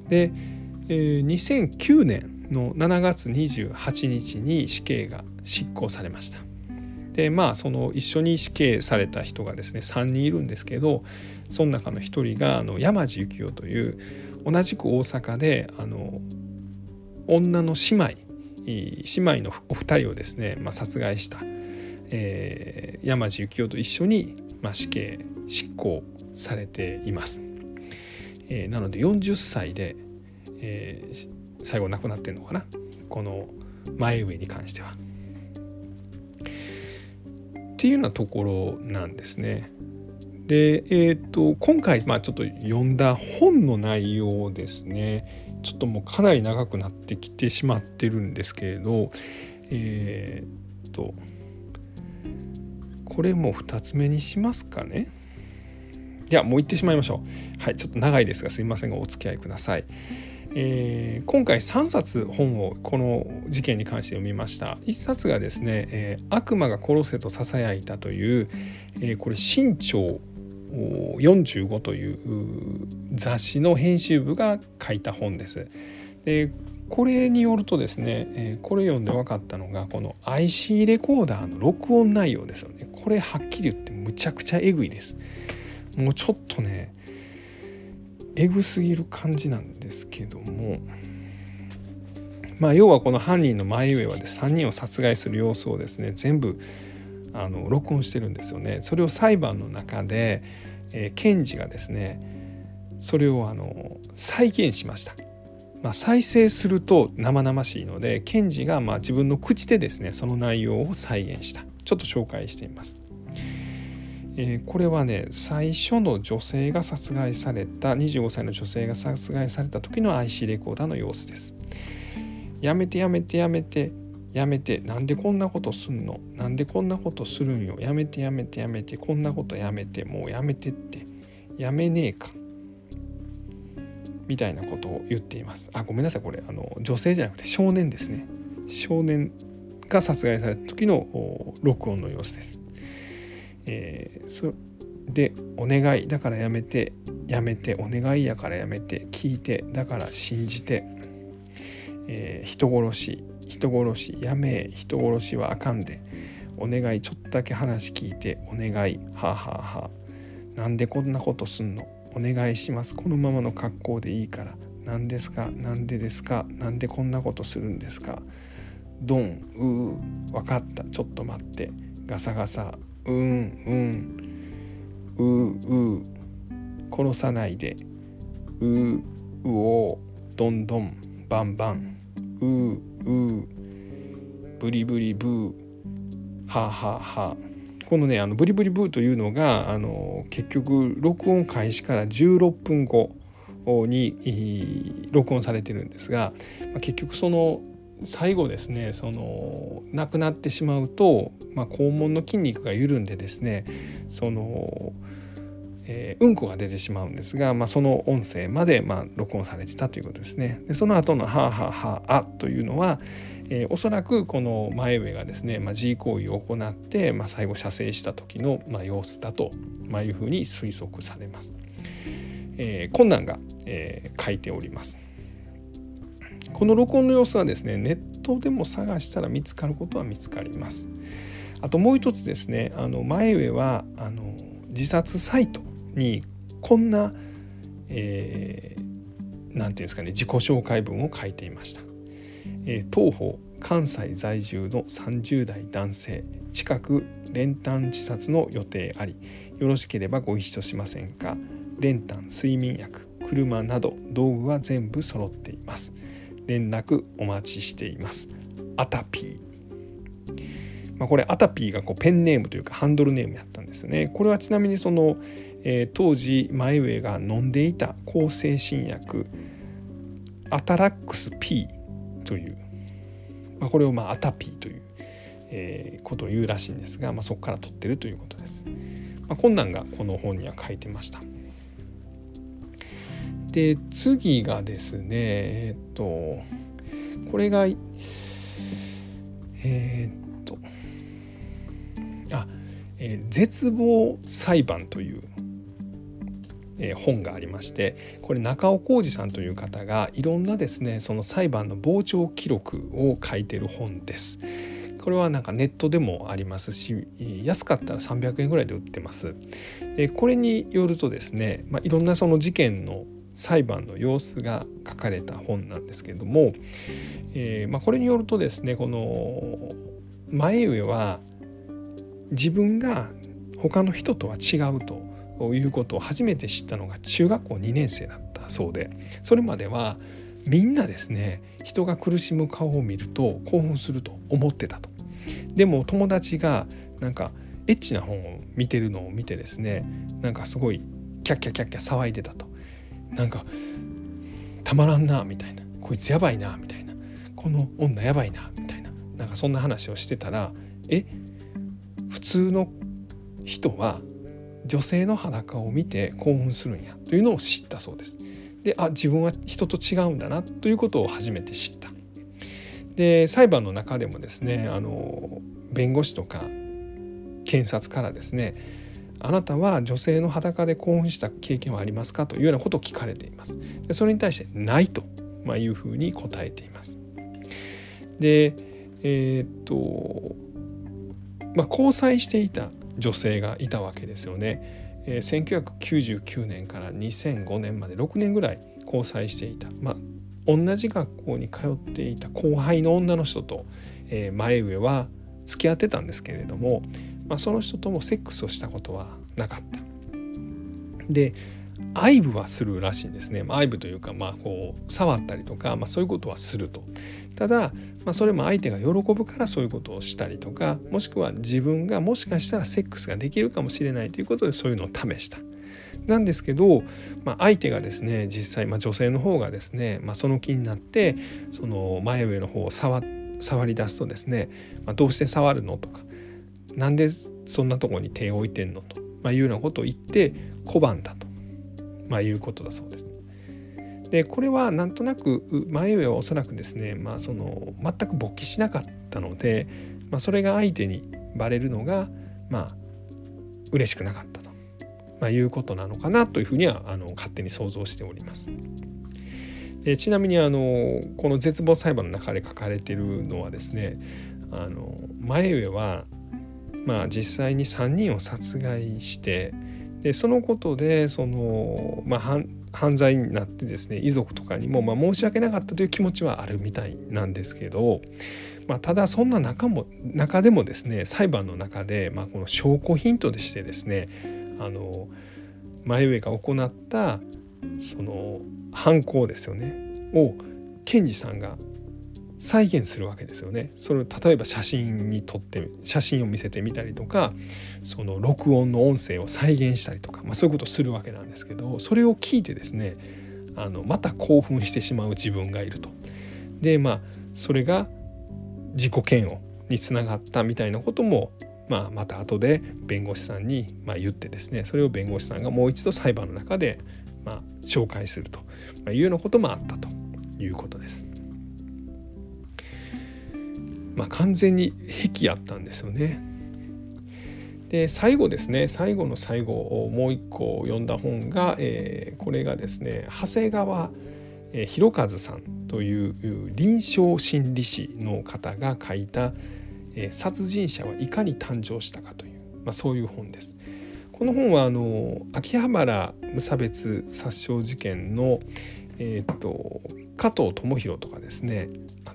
で2009年の7月28日に死刑が執行されました。でまあその一緒に死刑された人がですね3人いるんですけどその中の一人があの山地幸雄という同じく大阪であの女の姉妹姉妹のお二人をですね、まあ、殺害した、えー、山地幸雄と一緒に、まあ、死刑執行されています。えー、なので40歳で、えー、最後亡くなってんのかな？この前上に関しては。っていうようなところなんですね。で、えーと、今回、まあ、ちょっと読んだ本の内容ですね。ちょっともうかなり長くなってきてしまってるんですけれどえっ、ー、とこれも2つ目にしますかね。いやもう言ってしまいましょう。はいちょっと長いですがすいませんがお付き合いください。えー、今回3冊本をこの事件に関して読みました。1冊がですね「えー、悪魔が殺せとささやいた」という、えー、これ新潮45という雑誌の編集部が書いた本です。でこれによるとですね、えこれ読んで分かったのがこの IC レコーダーの録音内容ですよね。これはっきり言ってむちゃくちゃえぐいです。もうちょっとねえぐすぎる感じなんですけども。まあ要はこの犯人の前上はで3人を殺害する様子をですね全部あの録音してるんですよね。それを裁判の中で、えー、検事がですねそれをあの再現しました。まあ、再生すると生々しいので検事がまあ自分の口でですねその内容を再現したちょっと紹介しています。えー、これはね最初の女性が殺害された25歳の女性が殺害された時の IC レコーダーの様子です。やめてやめてやめてやめてなんでこんなことすんの？なんでこんなことするんよ？やめてやめてやめてこんなことやめてもうやめてって。やめねえか。みたいなことを言っています。あごめんなさい。これあの女性じゃなくて少年ですね。少年が殺害された時の録音の様子です、えー、そでお願い。だからやめて。やめて。お願いやからやめて。聞いて。だから信じて、えー、人殺し。人殺しやめえ人殺しはあかんで。お願いちょっとだけ話聞いてお願いはあ、はあはあ、なんでこんなことすんの？お願いします。このままの格好でいいから。何ですか？何でですか？何でこんなことするんですか？ドンうー分かった。ちょっと待って。ガサガサ。うんうん。ううう殺さないで。ううおどんどんバンバン。ううブリブリブーはあ、はあはあ、このねあのブリブリブーというのがあの結局録音開始から16分後に録音されてるんですが、結局その最後ですねその亡くなってしまうと、まあ、肛門の筋肉が緩んでですねそのえー、うんこが出てしまうんですが、まあ、その音声までまあ録音されてたということですね。でその後の「はあはあはあ」というのは、えー、おそらくこの前上がですね、まあ、G 行為を行って、まあ、最後射精した時の、まあ、様子だと、まあ、いうふうに推測されます。えー、困難が、えー、書いております。この録音の様子はですねネットでも探したら見つかることは見つかります。あともう一つですねあの前上はあの自殺サイトにこんな、えー、て言うんですかね自己紹介文を書いていました。えー、当方関西在住の30代男性近く練炭自殺の予定ありよろしければご一緒しませんか。練炭睡眠薬車など道具は全部揃っています。連絡お待ちしています。アタピー、まあ、これアタピーがこうペンネームというかハンドルネームやったんですね。これはちなみにそのえー、当時前上が飲んでいた抗精神薬アタラックス P という、まあ、これをまあアタピーという、えー、ことを言うらしいんですが、まあ、そこから取ってるということです。まあ、困難がこの本には書いてました。で次がですねえっ、とこれがえっ、とあ、えー、絶望裁判というえ本がありましてこれ中尾浩二さんという方がいろんなですねその裁判の傍聴記録を書いてる本です。これはなんかネットでもありますし安かったら300円ぐらいで売ってます。でこれによるとですね、まあ、いろんなその事件の裁判の様子が書かれた本なんですけれども、えー、まあ、これによるとですねこの前上は自分が他の人とは違うということを初めて知ったのが中学校2年生だったそうでそれまではみんなですね人が苦しむ顔を見ると興奮すると思ってたと。でも友達がなんかエッチな本を見てるのを見てですねなんかすごいキャッキャキャッキャ騒いでたと。なんかたまらんなみたいな。こいつやばいなみたいな。この女やばいなみたいな。なんかそんな話をしてたらえ普通の人は女性の裸を見て興奮するんやというのを知ったそうです。であ自分は人と違うんだなということを初めて知った。で裁判の中でもですねあの弁護士とか検察からですねあなたは女性の裸で興奮した経験はありますかというようなことを聞かれています。でそれに対してないと、まあ、いうふうに答えています。でえー、っとまあ、交際していた女性がいたわけですよね。えー、1999年から2005年まで6年ぐらい交際していた、まあ、同じ学校に通っていた後輩の女の人と、えー、前上は付き合ってたんですけれども、まあ、その人ともセックスをしたことはなかった。で愛撫はするらしいんですね、まあ、愛撫というか、まあ、こう触ったりとか、まあ、そういうことはすると。ただ、まあ、それも相手が喜ぶからそういうことをしたりとかもしくは自分がもしかしたらセックスができるかもしれないということでそういうのを試した。なんですけど、まあ、相手がですね実際、まあ、女性の方がですね、まあ、その気になってその前上の方を触触り出すとですね、まあ、どうして触るのとかなんでそんなとこに手を置いてんのと、まあ、いうようなことを言って拒んだと、まあ、いうことだそうです。でこれはなんとなく前上はおそらくですね、まあ、その全く勃起しなかったので、まあ、それが相手にバレるのがまあ嬉しくなかったと、まあ、いうことなのかなというふうにはあの勝手に想像しております。でちなみにあのこの絶望裁判の中で書かれてるのはですねあの前上はまあ実際に3人を殺害してでそのことでその、まあ、犯罪になってですね遺族とかにもま申し訳なかったという気持ちはあるみたいなんですけど、まあ、ただそんな中も中でもですね裁判の中で、まあ、この証拠ヒントでしてですねあの前上が行ったその犯行ですよねを検事さんが再現するわけですよね。それを例えば写真に撮って写真を見せてみたりとかその録音の音声を再現したりとか、まあ、そういうことをするわけなんですけどそれを聞いてですねあのまた興奮してしまう自分がいると。でまあそれが自己嫌悪につながったみたいなことも、まあ、また後で弁護士さんにま言ってですねそれを弁護士さんがもう一度裁判の中でま紹介するというようなこともあったということです。まあ、完全に癖やったんですよね。で最後ですね最後の最後をもう一個読んだ本が、えー、これがですね長谷川博和さんという臨床心理士の方が書いたえ「殺人者はいかに誕生したか」という、まあ、そういう本です。この本はあの秋葉原無差別殺傷事件の、えーと、加藤智弘とかですね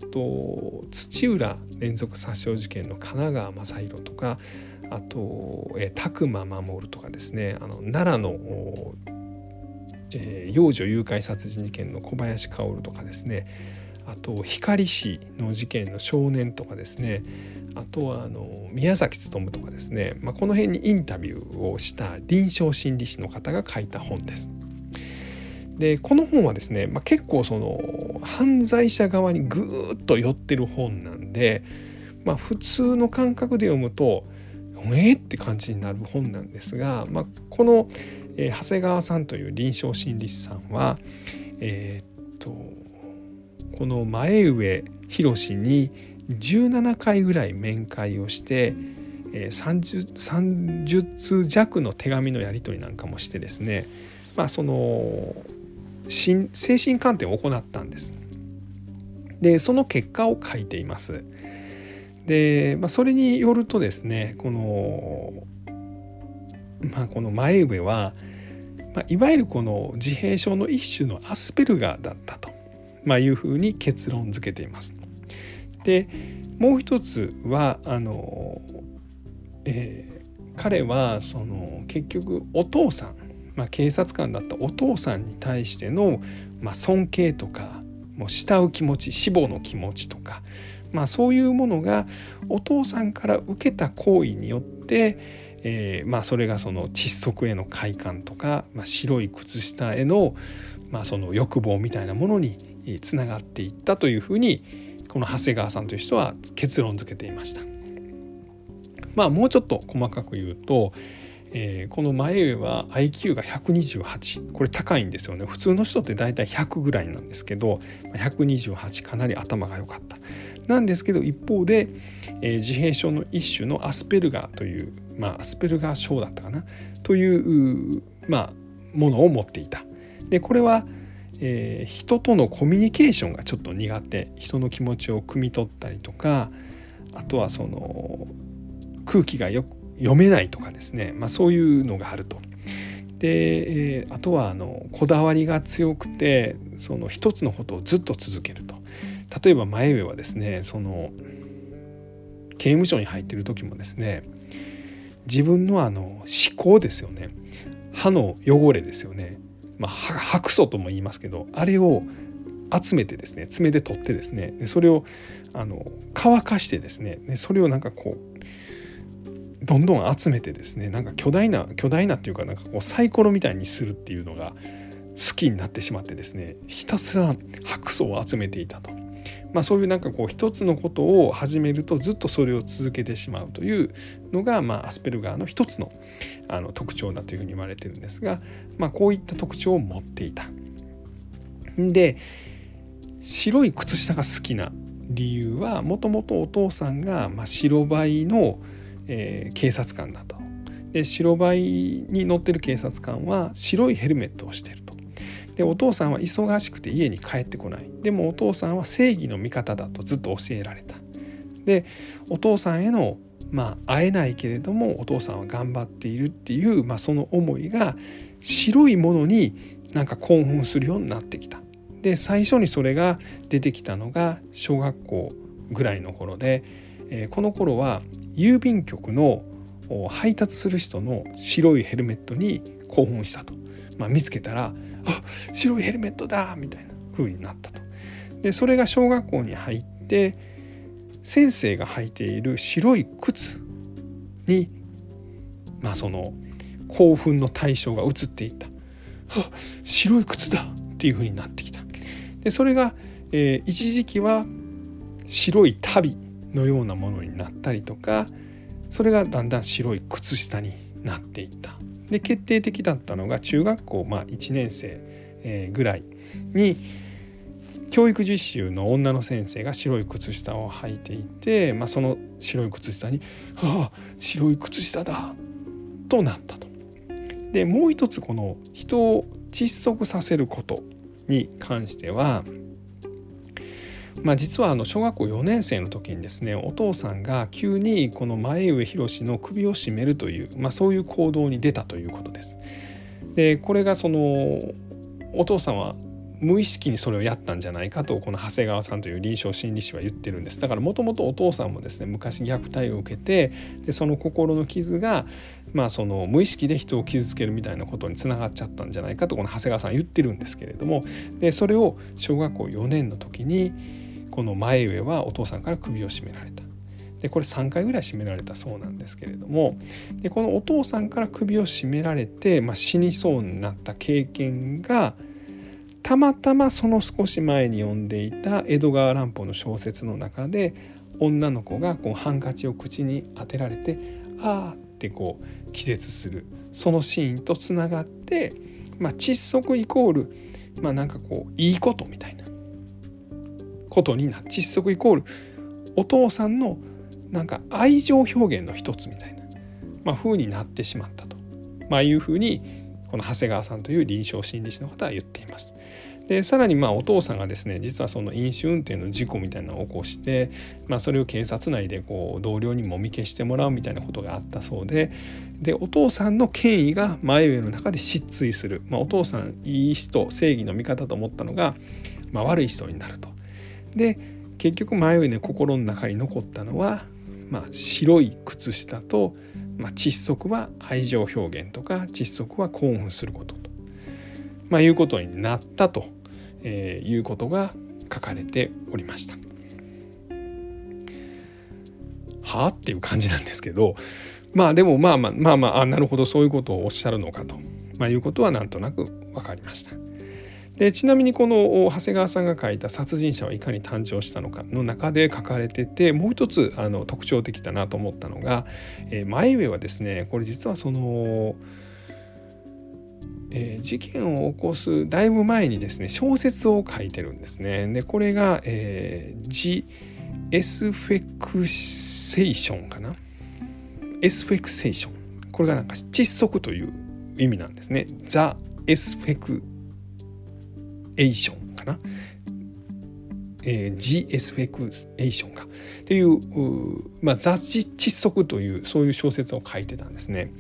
と土浦連続殺傷事件の神奈川雅弘とかあと、えー、拓磨守とかですねあの奈良の、えー、幼女誘拐殺人事件の小林薫とかですねあと光市の事件の少年とかですねあとはあの宮崎勉とかですね、まあ、この辺にインタビューをした臨床心理士の方が書いた本です。でこの本はですね、まあ、結構その犯罪者側にぐーっと寄ってる本なんで、まあ、普通の感覚で読むとえー、って感じになる本なんですが、まあ、この、えー、長谷川さんという臨床心理士さんはえー、っとこの前上博に17回ぐらい面会をして、えー、30, 30通弱の手紙のやり取りなんかもしてですねまあその精神鑑定を行ったんです。でその結果を書いています。で、まあ、それによるとですねこの,、まあ、この前上は、まあ、いわゆるこの自閉症の一種のアスペルガーだったと、まあ、いうふうに結論付けています。でもう一つはあの、えー、彼はその結局お父さんまあ、警察官だったお父さんに対しての、まあ、尊敬とかもう慕う気持ち死亡の気持ちとか、まあ、そういうものがお父さんから受けた行為によって、えー、まあ、それがその窒息への快感とか、まあ、白い靴下への,、まあその欲望みたいなものにつながっていったというふうにこの長谷川さんという人は結論付けていました。まあ、もうちょっと細かく言うと、えー、この前上は IQ が128これ高いんですよね。普通の人って大体100ぐらいなんですけど128かなり頭が良かった。なんですけど一方で、えー、自閉症の一種のアスペルガーという、まあ、アスペルガー症だったかな？というまあ、ものを持っていた。でこれは、えー、人とのコミュニケーションがちょっと苦手。人の気持ちを汲み取ったりとかあとはその空気がよく読めないとかですね、まあ、そういうのがあると。で、あとはあのこだわりが強くてその一つのことをずっと続けると。例えば前上はですねその刑務所に入ってる時もですね自分のあの思考ですよね歯の汚れですよね、まあ、白素とも言いますけどあれを集めてですね爪で取ってですねでそれをあの乾かしてですねでそれをなんかこうどんどん集めてですねなんか巨大な巨大なっていうかなんかこうサイコロみたいにするっていうのが好きになってしまってですねひたすら白素を集めていたと。まあ、そういうなんかこう一つのことを始めるとずっとそれを続けてしまうというのが、まあ、アスペルガーの一つのあの特徴だというふうに言われてるんですが、まあ、こういった特徴を持っていた。で白い靴下が好きな理由はもともとお父さんが、まあ、白バイの、えー、警察官だと。で白バイに乗ってる警察官は白いヘルメットをしてると。でお父さんは忙しくて家に帰ってこないでもお父さんは正義の味方だとずっと教えられたでお父さんへのまあ会えないけれどもお父さんは頑張っているっていう、まあ、その思いが白いものになんか興奮するようになってきたで最初にそれが出てきたのが小学校ぐらいの頃で、えー、この頃は郵便局の配達する人の白いヘルメットに興奮したと、まあ、見つけたら「あ白いヘルメットだ!」みたいな風になったと。でそれが小学校に入って先生が履いている白い靴にまあその興奮の対象が移っていった「あ白い靴だ!」っていう風になってきた。でそれが、えー、一時期は白い足袋のようなものになったりとかそれがだんだん白い靴下になっていったで決定的だったのが中学校、まあ、1年生、ぐらいに教育実習の女の先生が白い靴下を履いていて、まあ、その白い靴下に「ああ白い靴下だ!」となったと。でもう一つこの人を窒息させることに関してはまあ、実はあの小学校4年生の時にですねお父さんが急にこの前上博の首を絞めるという、まあ、そういう行動に出たということです。でこれがそのお父さんは無意識にそれをやったんじゃないかとこの長谷川さんという臨床心理士は言ってるんですだからもともとお父さんもですね昔虐待を受けてでその心の傷がまあその無意識で人を傷つけるみたいなことにつながっちゃったんじゃないかとこの長谷川さんは言ってるんですけれどもでそれを小学校4年の時にこの前上はお父さんから首を絞められた。でこれ3回ぐらい絞められたそうなんですけれども。でこのお父さんから首を絞められて、まあ、死にそうになった経験がたまたまその少し前に読んでいた江戸川乱歩の小説の中で女の子がこうハンカチを口に当てられて「ああ」ってこう気絶する。そのシーンとつながって、まあ、窒息イコールまあなんかこういいことみたいな。ことにな窒息イコールお父さんのなんか愛情表現の一つみたいな、まあ、風になってしまったと、まあ、いうふうにこの長谷川さんという臨床心理士の方は言っています。でさらにまあお父さんがですね実はその飲酒運転の事故みたいなのを起こして、まあ、それを警察内でこう同僚にもみ消してもらうみたいなことがあったそうででお父さんの権威が前上の中で失墜する、まあ、お父さんいい人正義の味方と思ったのが、まあ、悪い人になると。で結局前上ね心の中に残ったのは、まあ、白い靴下と、まあ、窒息は愛情表現とか窒息は興奮することと、まあ、いうことになったと、えー、いうことが書かれておりました。はあ？っていう感じなんですけどまあでもまあまあまあまああなるほどそういうことをおっしゃるのかと、まあ、いうことはなんとなく分かりました。でちなみにこの長谷川さんが書いた「殺人者はいかに誕生したのか」の中で書かれててもう一つあの特徴的だなと思ったのが、えー、前上はですねこれ実はその、えー、事件を起こすだいぶ前にですね小説を書いてるんですね。でこれが、えー、ジ・エスフェクセーションかな？エスフェクセーションこれがなんか窒息という意味なんですね。ザ・エスフェクエーションかな、えー、GS フェクエーションかっていうまあ、雑誌窒息というそういう小説を書いてたんですね。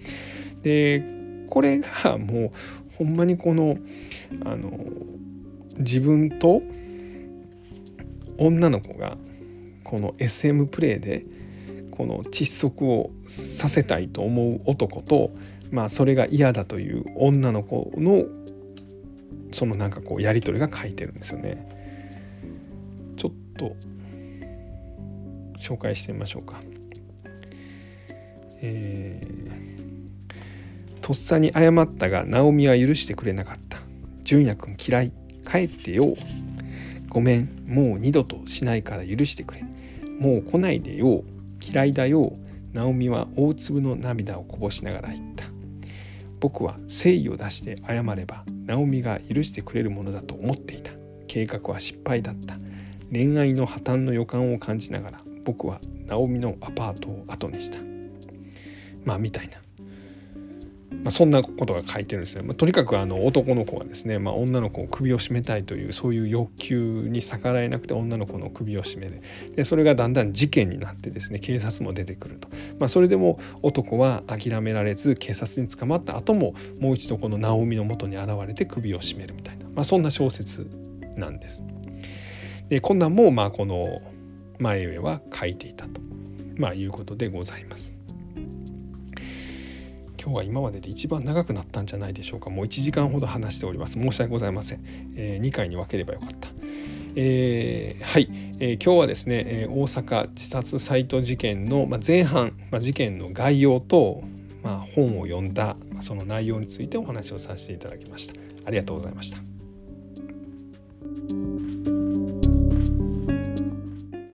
でこれがもうほんまにこのあの自分と女の子がこの SM プレイでこの窒息をさせたいと思う男と、まあ、それが嫌だという女の子のそのなんかこうやり取りが書いてるんですよね。ちょっと紹介してみましょうか。えー、とっさに謝ったが直美は許してくれなかった。純也君嫌い。帰ってよ。ごめん。もう二度としないから許してくれ。もう来ないでよ。嫌いだよ。直美は大粒の涙をこぼしながら言った。僕は誠意を出して謝ればナオミが許してくれるものだと思っていた。計画は失敗だった。恋愛の破綻の予感を感じながら僕はナオミのアパートを後にした。まあみたいな、まあ、そんなことが書いてるんですね、まあ、とにかくあの男の子がですね、まあ、女の子を首を絞めたいというそういう欲求に逆らえなくて女の子の首を絞めるでそれがだんだん事件になってですね警察も出てくると、まあ、それでも男は諦められず警察に捕まった後ももう一度この直美のもとに現れて首を絞めるみたいな、まあ、そんな小説なんです。でこんなんもまあこの前上は書いていたと、まあ、いうことでございます。今日は今までで一番長くなったんじゃないでしょうか。もう1時間ほど話しております。申し訳ございません、えー、2回に分ければよかった。えー、はい、えー、今日はですね、え大阪自殺サイト事件の、ま前半、ま事件の概要と、ま本を読んだ、まその内容についてお話をさせていただきました。ありがとうございました。